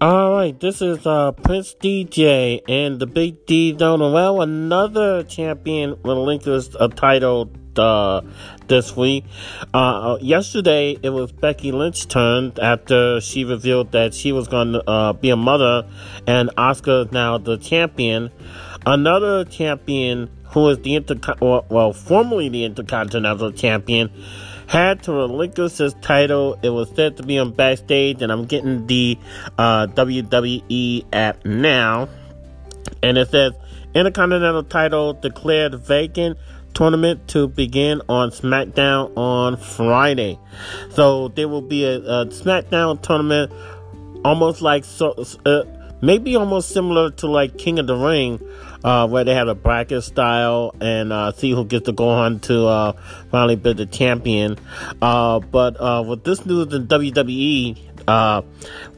All right, this is uh, Prince DJ and the Big D. Well, another champion relinquished a title uh, this week. Uh, yesterday, it was Becky Lynch's turn after she revealed that she was going to uh, be a mother, and Asuka is now the champion. Another champion who is the inter well, formerly the Intercontinental Champion had to relinquish his title. It was said to be on backstage, and I'm getting the uh, WWE app now. And it says Intercontinental title declared vacant. Tournament to begin on SmackDown on Friday. So there will be a, a SmackDown tournament, almost like so, uh, maybe almost similar to like King of the Ring, uh, where they have a bracket style and uh, see who gets to go on to uh, finally be the champion. Uh, but uh, with this news in WWE, uh,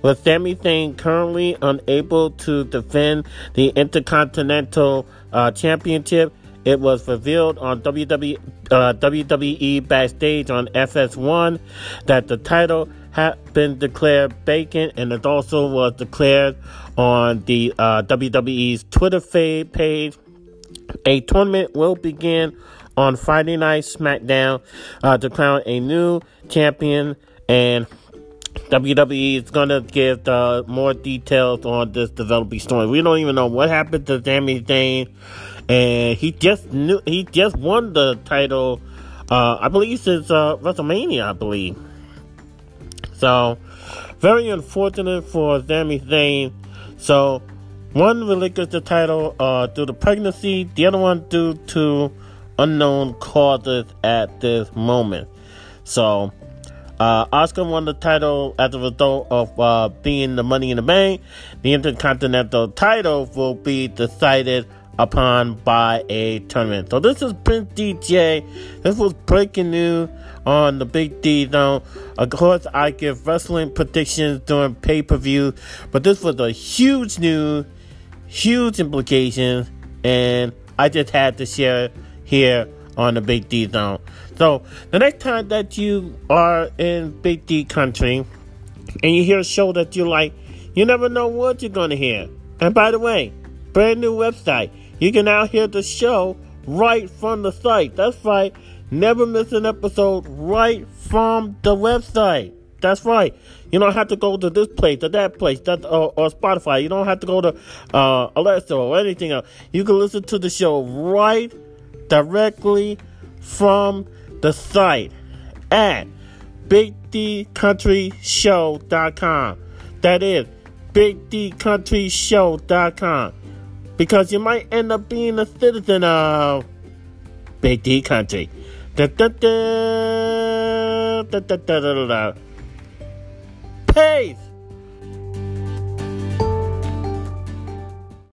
with Sami Zayn currently unable to defend the Intercontinental Championship, it was revealed on WWE, WWE backstage on FS1 that the title had been declared vacant, and it also was declared on the uh, WWE's Twitter page. A tournament will begin on Friday night SmackDown uh, to crown a new champion, and WWE is gonna give uh, more details on this developing story. We don't even know what happened to Sami Zayn, and he just knew he just won the title. Uh, I believe since uh, WrestleMania, I believe. So, very unfortunate for Sami Zayn. So, one relinquished the title uh, due to pregnancy, the other one due to unknown causes at this moment. So, uh, Asuka won the title as a result of uh, being the Money in the Bank. The Intercontinental title will be decided upon by a tournament. So this is Prince DJ. This was breaking news on the Big D Zone. Of course, I give wrestling predictions during pay per view, but this was a huge news, huge implications, and I just had to share here on the Big D Zone. So the next time that you are in Big D country and you hear a show that you like, you never know what you're to hear. And by the way, brand new website you can now hear the show right from the site. That's right. Never miss an episode right from the website. That's right. You don't have to go to this place or that place that or, or Spotify. You don't have to go to uh, Alexa or anything else. You can listen to the show right directly from the site at BigDCountryShow.com. That is BigDCountryShow.com because you might end up being a citizen of Big D country. Da, da, da, da, da, da, da. Peace!